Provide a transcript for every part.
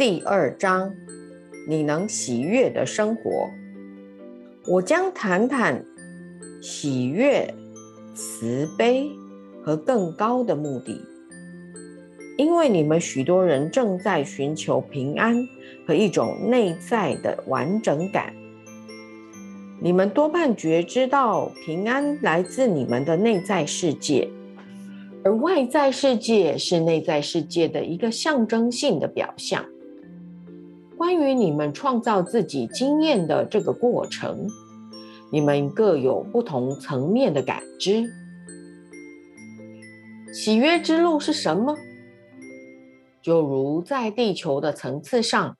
第二章，你能喜悦的生活。我将谈谈喜悦、慈悲和更高的目的，因为你们许多人正在寻求平安和一种内在的完整感。你们多半觉知到平安来自你们的内在世界，而外在世界是内在世界的一个象征性的表象。关于你们创造自己经验的这个过程，你们各有不同层面的感知。喜悦之路是什么？就如在地球的层次上，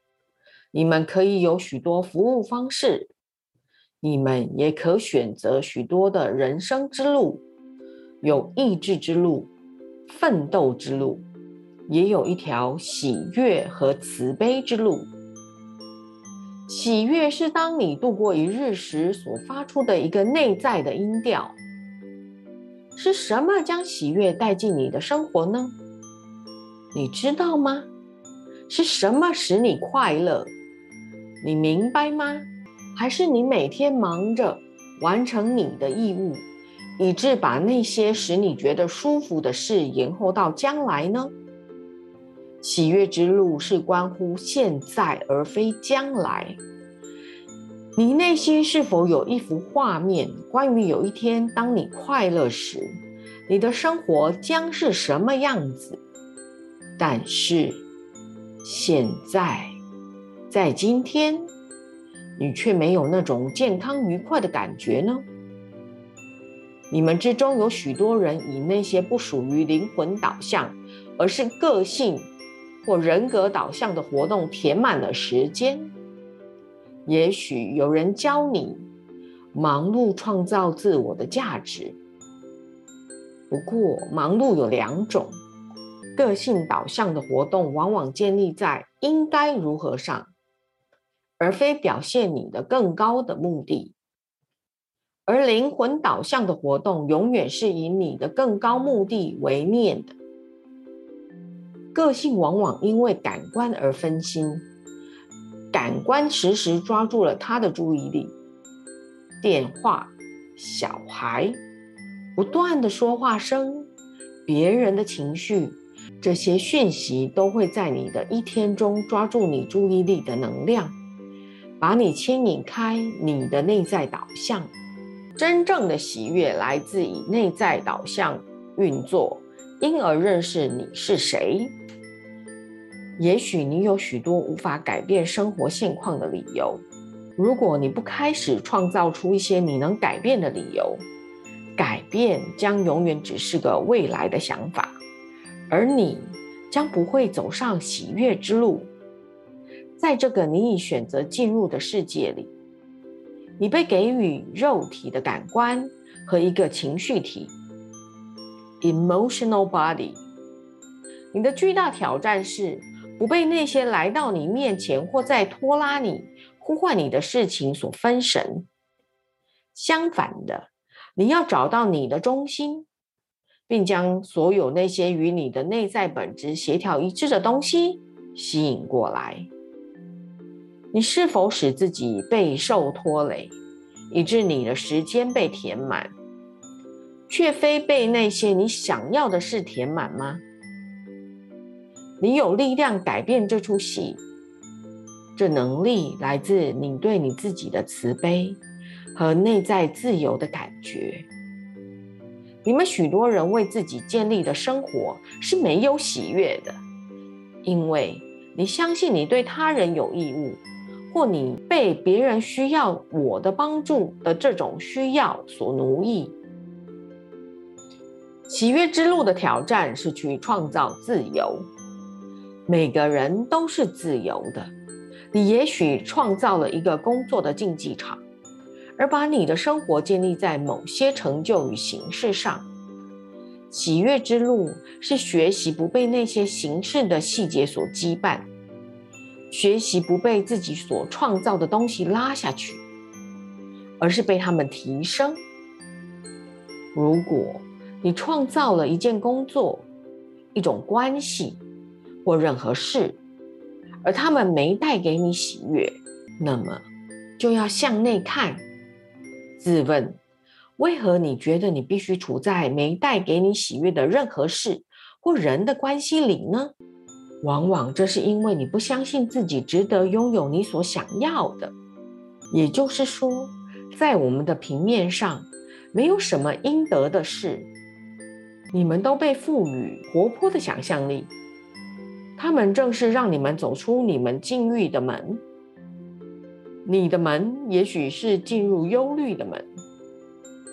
你们可以有许多服务方式，你们也可选择许多的人生之路，有意志之路、奋斗之路，也有一条喜悦和慈悲之路。喜悦是当你度过一日时所发出的一个内在的音调。是什么将喜悦带进你的生活呢？你知道吗？是什么使你快乐？你明白吗？还是你每天忙着完成你的义务，以致把那些使你觉得舒服的事延后到将来呢？喜悦之路是关乎现在，而非将来。你内心是否有一幅画面，关于有一天当你快乐时，你的生活将是什么样子？但是现在，在今天，你却没有那种健康愉快的感觉呢？你们之中有许多人以那些不属于灵魂导向，而是个性。或人格导向的活动填满了时间。也许有人教你忙碌创造自我的价值。不过，忙碌有两种：个性导向的活动往往建立在应该如何上，而非表现你的更高的目的；而灵魂导向的活动永远是以你的更高目的为念的。个性往往因为感官而分心，感官时时抓住了他的注意力。电话、小孩、不断的说话声、别人的情绪，这些讯息都会在你的一天中抓住你注意力的能量，把你牵引开你的内在导向。真正的喜悦来自以内在导向运作，因而认识你是谁。也许你有许多无法改变生活现况的理由。如果你不开始创造出一些你能改变的理由，改变将永远只是个未来的想法，而你将不会走上喜悦之路。在这个你已选择进入的世界里，你被给予肉体的感官和一个情绪体 （emotional body）。你的巨大挑战是。不被那些来到你面前或在拖拉你、呼唤你的事情所分神。相反的，你要找到你的中心，并将所有那些与你的内在本质协调一致的东西吸引过来。你是否使自己备受拖累，以致你的时间被填满，却非被那些你想要的事填满吗？你有力量改变这出戏，这能力来自你对你自己的慈悲和内在自由的感觉。你们许多人为自己建立的生活是没有喜悦的，因为你相信你对他人有义务，或你被别人需要我的帮助的这种需要所奴役。喜悦之路的挑战是去创造自由。每个人都是自由的。你也许创造了一个工作的竞技场，而把你的生活建立在某些成就与形式上。喜悦之路是学习不被那些形式的细节所羁绊，学习不被自己所创造的东西拉下去，而是被他们提升。如果你创造了一件工作，一种关系。或任何事，而他们没带给你喜悦，那么就要向内看，自问：为何你觉得你必须处在没带给你喜悦的任何事或人的关系里呢？往往这是因为你不相信自己值得拥有你所想要的。也就是说，在我们的平面上，没有什么应得的事。你们都被赋予活泼的想象力，他们正是让你们走出你们境遇的门。你的门也许是进入忧虑的门，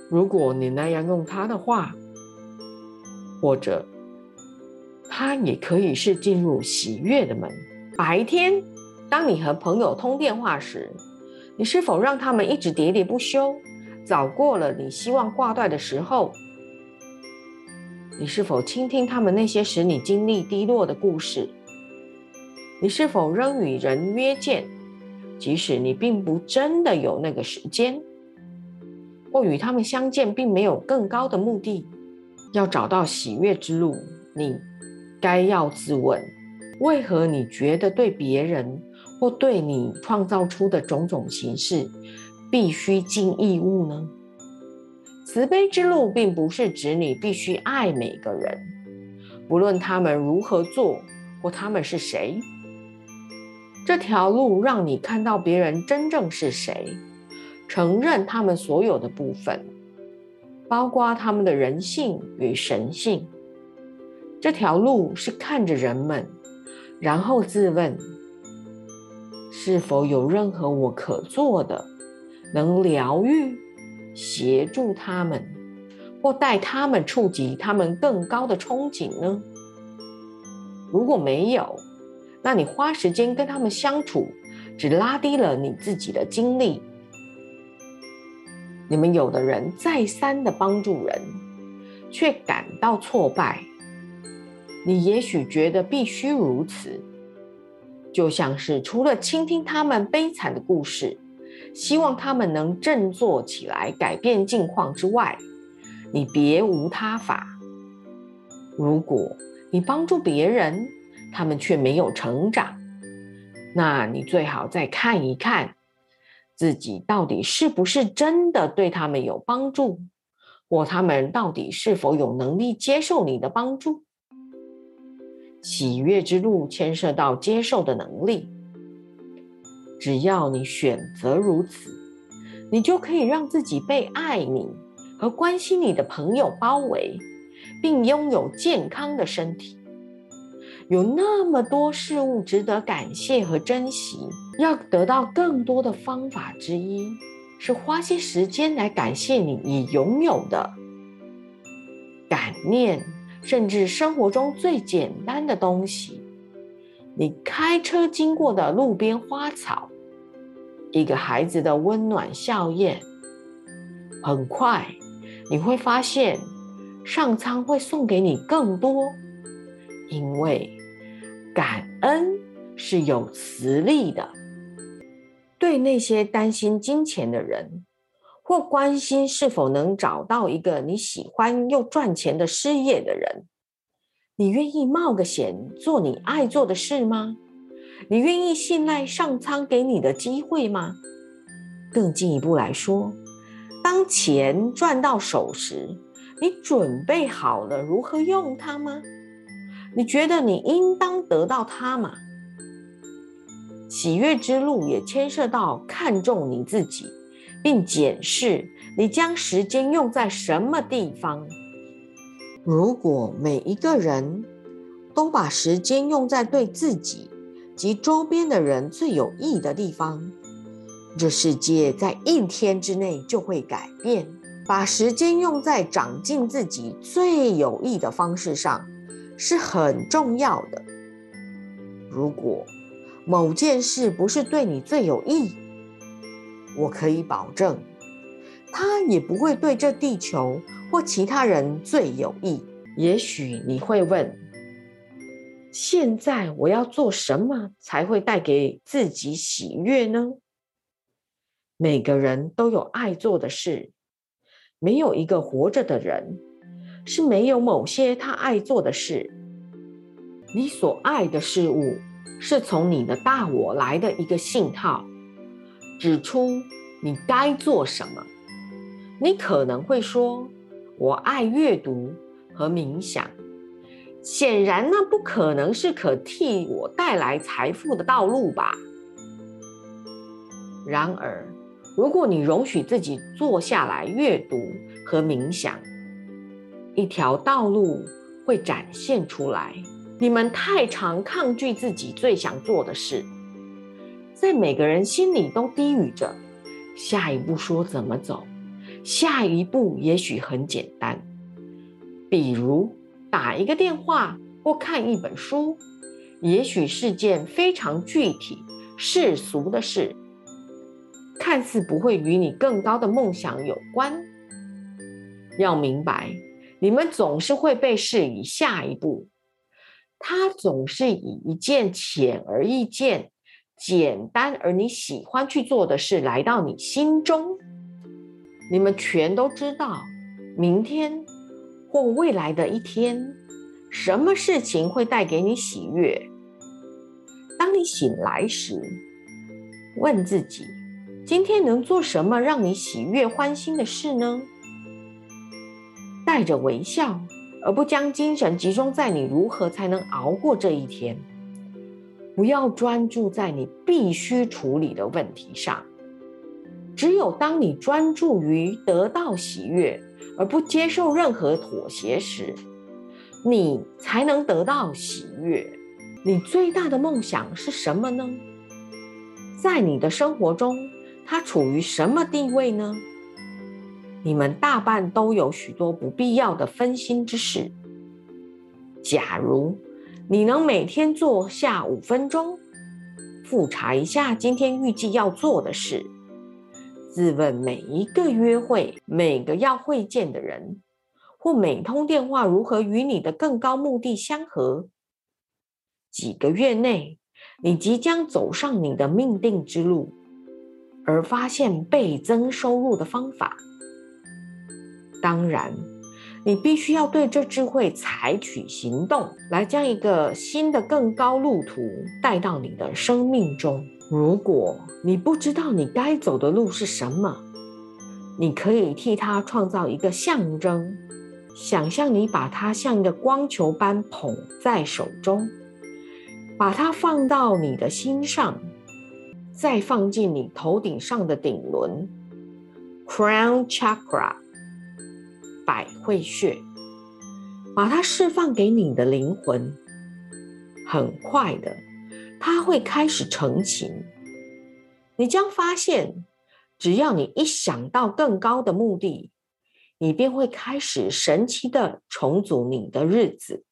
如果你那样用它的话，或者它也可以是进入喜悦的门。白天，当你和朋友通电话时，你是否让他们一直喋喋不休，早过了你希望挂断的时候？你是否倾听他们那些使你经历低落的故事？你是否仍与人约见，即使你并不真的有那个时间？或与他们相见并没有更高的目的？要找到喜悦之路，你该要自问：为何你觉得对别人？或对你创造出的种种形式，必须尽义务呢？慈悲之路并不是指你必须爱每个人，不论他们如何做或他们是谁。这条路让你看到别人真正是谁，承认他们所有的部分，包括他们的人性与神性。这条路是看着人们，然后自问。是否有任何我可做的，能疗愈、协助他们，或带他们触及他们更高的憧憬呢？如果没有，那你花时间跟他们相处，只拉低了你自己的精力。你们有的人再三的帮助人，却感到挫败。你也许觉得必须如此。就像是除了倾听他们悲惨的故事，希望他们能振作起来改变境况之外，你别无他法。如果你帮助别人，他们却没有成长，那你最好再看一看自己到底是不是真的对他们有帮助，或他们到底是否有能力接受你的帮助。喜悦之路牵涉到接受的能力。只要你选择如此，你就可以让自己被爱你和关心你的朋友包围，并拥有健康的身体。有那么多事物值得感谢和珍惜。要得到更多的方法之一，是花些时间来感谢你已拥有的感念。甚至生活中最简单的东西，你开车经过的路边花草，一个孩子的温暖笑靥，很快你会发现上苍会送给你更多，因为感恩是有磁力的。对那些担心金钱的人。或关心是否能找到一个你喜欢又赚钱的事业的人，你愿意冒个险做你爱做的事吗？你愿意信赖上苍给你的机会吗？更进一步来说，当钱赚到手时，你准备好了如何用它吗？你觉得你应当得到它吗？喜悦之路也牵涉到看重你自己。并检视你将时间用在什么地方。如果每一个人都把时间用在对自己及周边的人最有益的地方，这世界在一天之内就会改变。把时间用在长进自己最有益的方式上是很重要的。如果某件事不是对你最有益，我可以保证，他也不会对这地球或其他人最有益。也许你会问：现在我要做什么才会带给自己喜悦呢？每个人都有爱做的事，没有一个活着的人是没有某些他爱做的事。你所爱的事物，是从你的大我来的一个信号，指出你该做什么。你可能会说：“我爱阅读和冥想。”显然，那不可能是可替我带来财富的道路吧？然而，如果你容许自己坐下来阅读和冥想，一条道路会展现出来。你们太常抗拒自己最想做的事，在每个人心里都低语着：下一步说怎么走？下一步也许很简单，比如。打一个电话或看一本书，也许是件非常具体、世俗的事，看似不会与你更高的梦想有关。要明白，你们总是会被示以下一步，它总是以一件显而易见、简单而你喜欢去做的事来到你心中。你们全都知道，明天。或未来的一天，什么事情会带给你喜悦？当你醒来时，问自己：今天能做什么让你喜悦欢心的事呢？带着微笑，而不将精神集中在你如何才能熬过这一天。不要专注在你必须处理的问题上。只有当你专注于得到喜悦。而不接受任何妥协时，你才能得到喜悦。你最大的梦想是什么呢？在你的生活中，它处于什么地位呢？你们大半都有许多不必要的分心之事。假如你能每天坐下五分钟，复查一下今天预计要做的事。自问每一个约会、每个要会见的人，或每通电话如何与你的更高目的相合。几个月内，你即将走上你的命定之路，而发现倍增收入的方法。当然，你必须要对这智慧采取行动，来将一个新的、更高路途带到你的生命中。如果你不知道你该走的路是什么，你可以替它创造一个象征。想象你把它像一个光球般捧在手中，把它放到你的心上，再放进你头顶上的顶轮 （Crown Chakra，百会穴），把它释放给你的灵魂。很快的。它会开始成型，你将发现，只要你一想到更高的目的，你便会开始神奇的重组你的日子。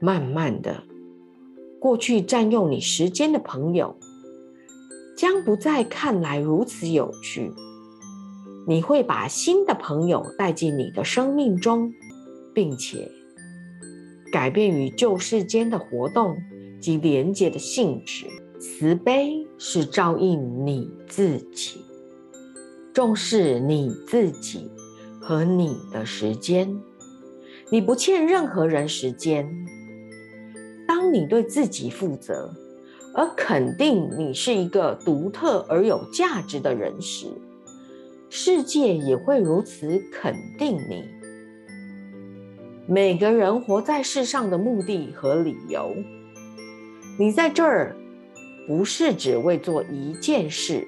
慢慢的，过去占用你时间的朋友，将不再看来如此有趣。你会把新的朋友带进你的生命中，并且改变与旧世间的活动。及连接的性质，慈悲是照应你自己，重视你自己和你的时间。你不欠任何人时间。当你对自己负责，而肯定你是一个独特而有价值的人时，世界也会如此肯定你。每个人活在世上的目的和理由。你在这儿不是只为做一件事，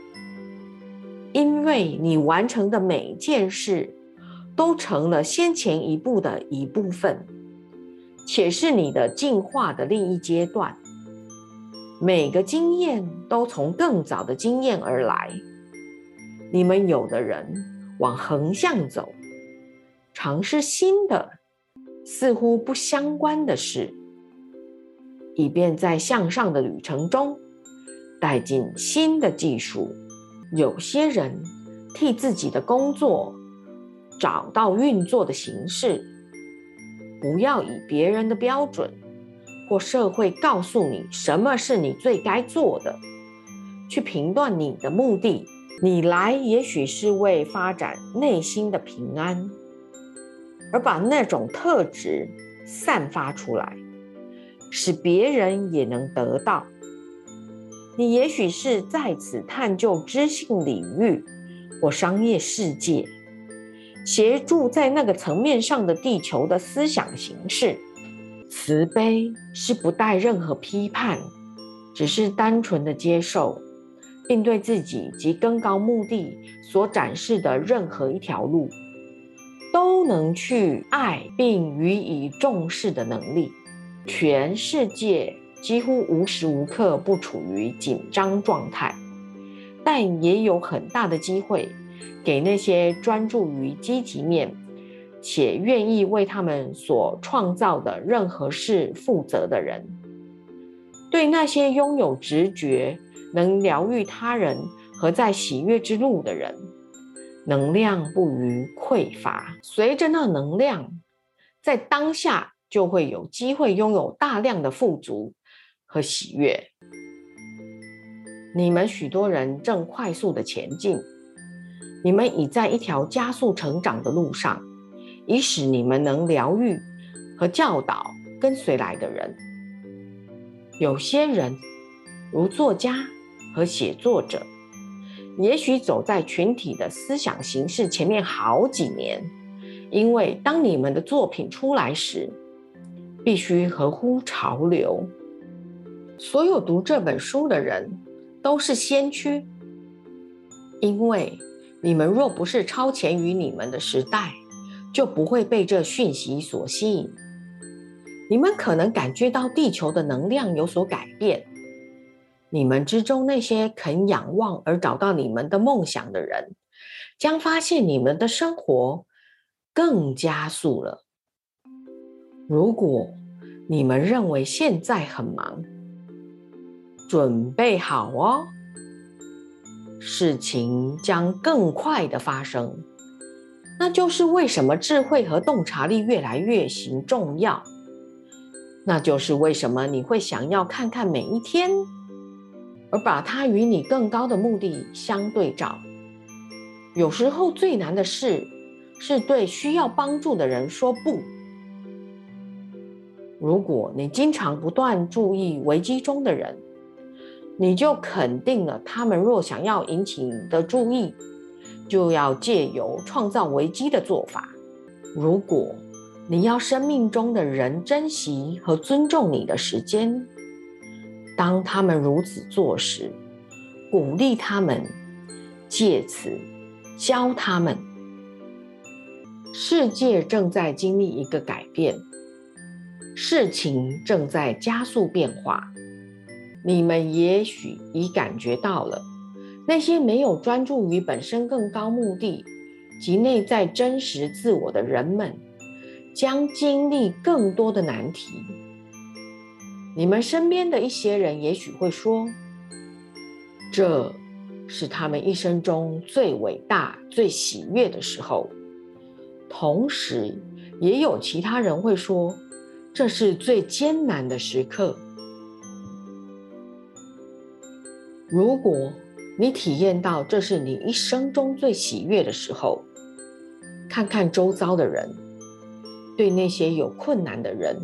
因为你完成的每件事都成了先前一步的一部分，且是你的进化的另一阶段。每个经验都从更早的经验而来。你们有的人往横向走，尝试新的、似乎不相关的事。以便在向上的旅程中带进新的技术。有些人替自己的工作找到运作的形式。不要以别人的标准或社会告诉你什么是你最该做的，去评断你的目的。你来也许是为发展内心的平安，而把那种特质散发出来。使别人也能得到。你也许是在此探究知性领域或商业世界，协助在那个层面上的地球的思想形式。慈悲是不带任何批判，只是单纯的接受，并对自己及更高目的所展示的任何一条路，都能去爱并予以重视的能力。全世界。几乎无时无刻不处于紧张状态，但也有很大的机会给那些专注于积极面且愿意为他们所创造的任何事负责的人。对那些拥有直觉、能疗愈他人和在喜悦之路的人，能量不予匮乏。随着那能量，在当下就会有机会拥有大量的富足。和喜悦，你们许多人正快速的前进，你们已在一条加速成长的路上，以使你们能疗愈和教导跟随来的人。有些人，如作家和写作者，也许走在群体的思想形式前面好几年，因为当你们的作品出来时，必须合乎潮流。所有读这本书的人都是先驱，因为你们若不是超前于你们的时代，就不会被这讯息所吸引。你们可能感觉到地球的能量有所改变。你们之中那些肯仰望而找到你们的梦想的人，将发现你们的生活更加速了。如果你们认为现在很忙，准备好哦，事情将更快的发生。那就是为什么智慧和洞察力越来越行重要。那就是为什么你会想要看看每一天，而把它与你更高的目的相对照。有时候最难的事是对需要帮助的人说不。如果你经常不断注意危机中的人，你就肯定了，他们若想要引起你的注意，就要借由创造危机的做法。如果你要生命中的人珍惜和尊重你的时间，当他们如此做时，鼓励他们，借此教他们。世界正在经历一个改变，事情正在加速变化。你们也许已感觉到了，那些没有专注于本身更高目的及内在真实自我的人们，将经历更多的难题。你们身边的一些人也许会说，这是他们一生中最伟大、最喜悦的时候。同时，也有其他人会说，这是最艰难的时刻。如果你体验到这是你一生中最喜悦的时候，看看周遭的人，对那些有困难的人，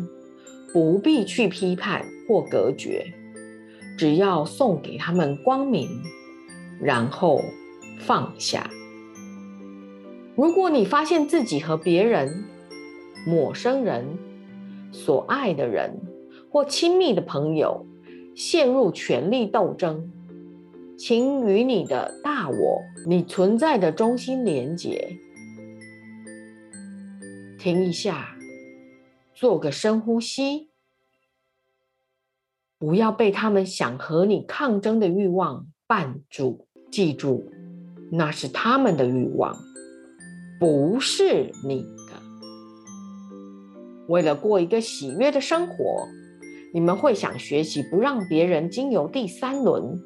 不必去批判或隔绝，只要送给他们光明，然后放下。如果你发现自己和别人、陌生人、所爱的人或亲密的朋友陷入权力斗争，请与你的大我、你存在的中心连结。停一下，做个深呼吸，不要被他们想和你抗争的欲望绊住。记住，那是他们的欲望，不是你的。为了过一个喜悦的生活，你们会想学习不让别人经由第三轮。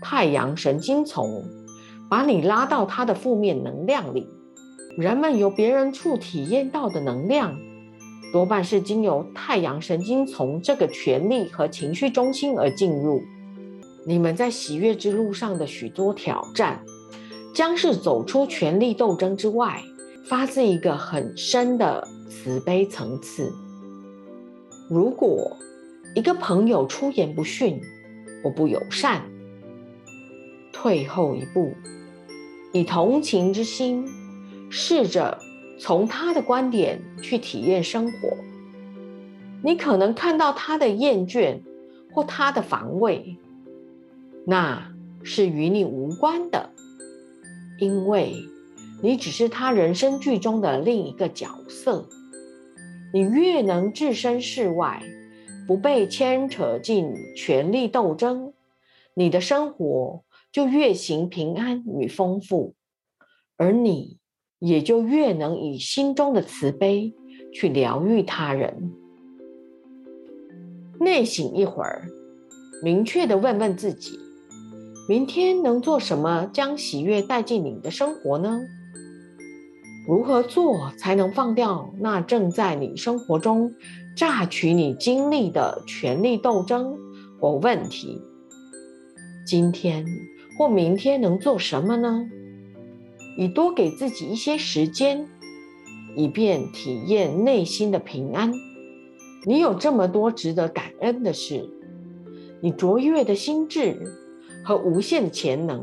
太阳神经丛把你拉到他的负面能量里。人们由别人处体验到的能量，多半是经由太阳神经从这个权力和情绪中心而进入。你们在喜悦之路上的许多挑战，将是走出权力斗争之外，发自一个很深的慈悲层次。如果一个朋友出言不逊或不友善，退后一步，以同情之心，试着从他的观点去体验生活。你可能看到他的厌倦或他的防卫，那是与你无关的，因为你只是他人生剧中的另一个角色。你越能置身事外，不被牵扯进权力斗争，你的生活就越行平安与丰富，而你也就越能以心中的慈悲去疗愈他人。内省一会儿，明确的问问自己：明天能做什么将喜悦带进你的生活呢？如何做才能放掉那正在你生活中榨取你精力的权力斗争或问题？今天或明天能做什么呢？以多给自己一些时间，以便体验内心的平安。你有这么多值得感恩的事，你卓越的心智和无限的潜能，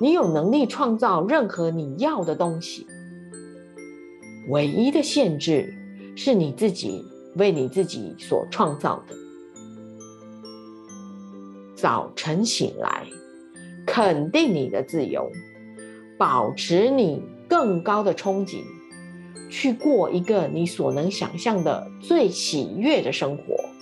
你有能力创造任何你要的东西。唯一的限制是你自己为你自己所创造的。早晨醒来，肯定你的自由，保持你更高的憧憬。去过一个你所能想象的最喜悦的生活。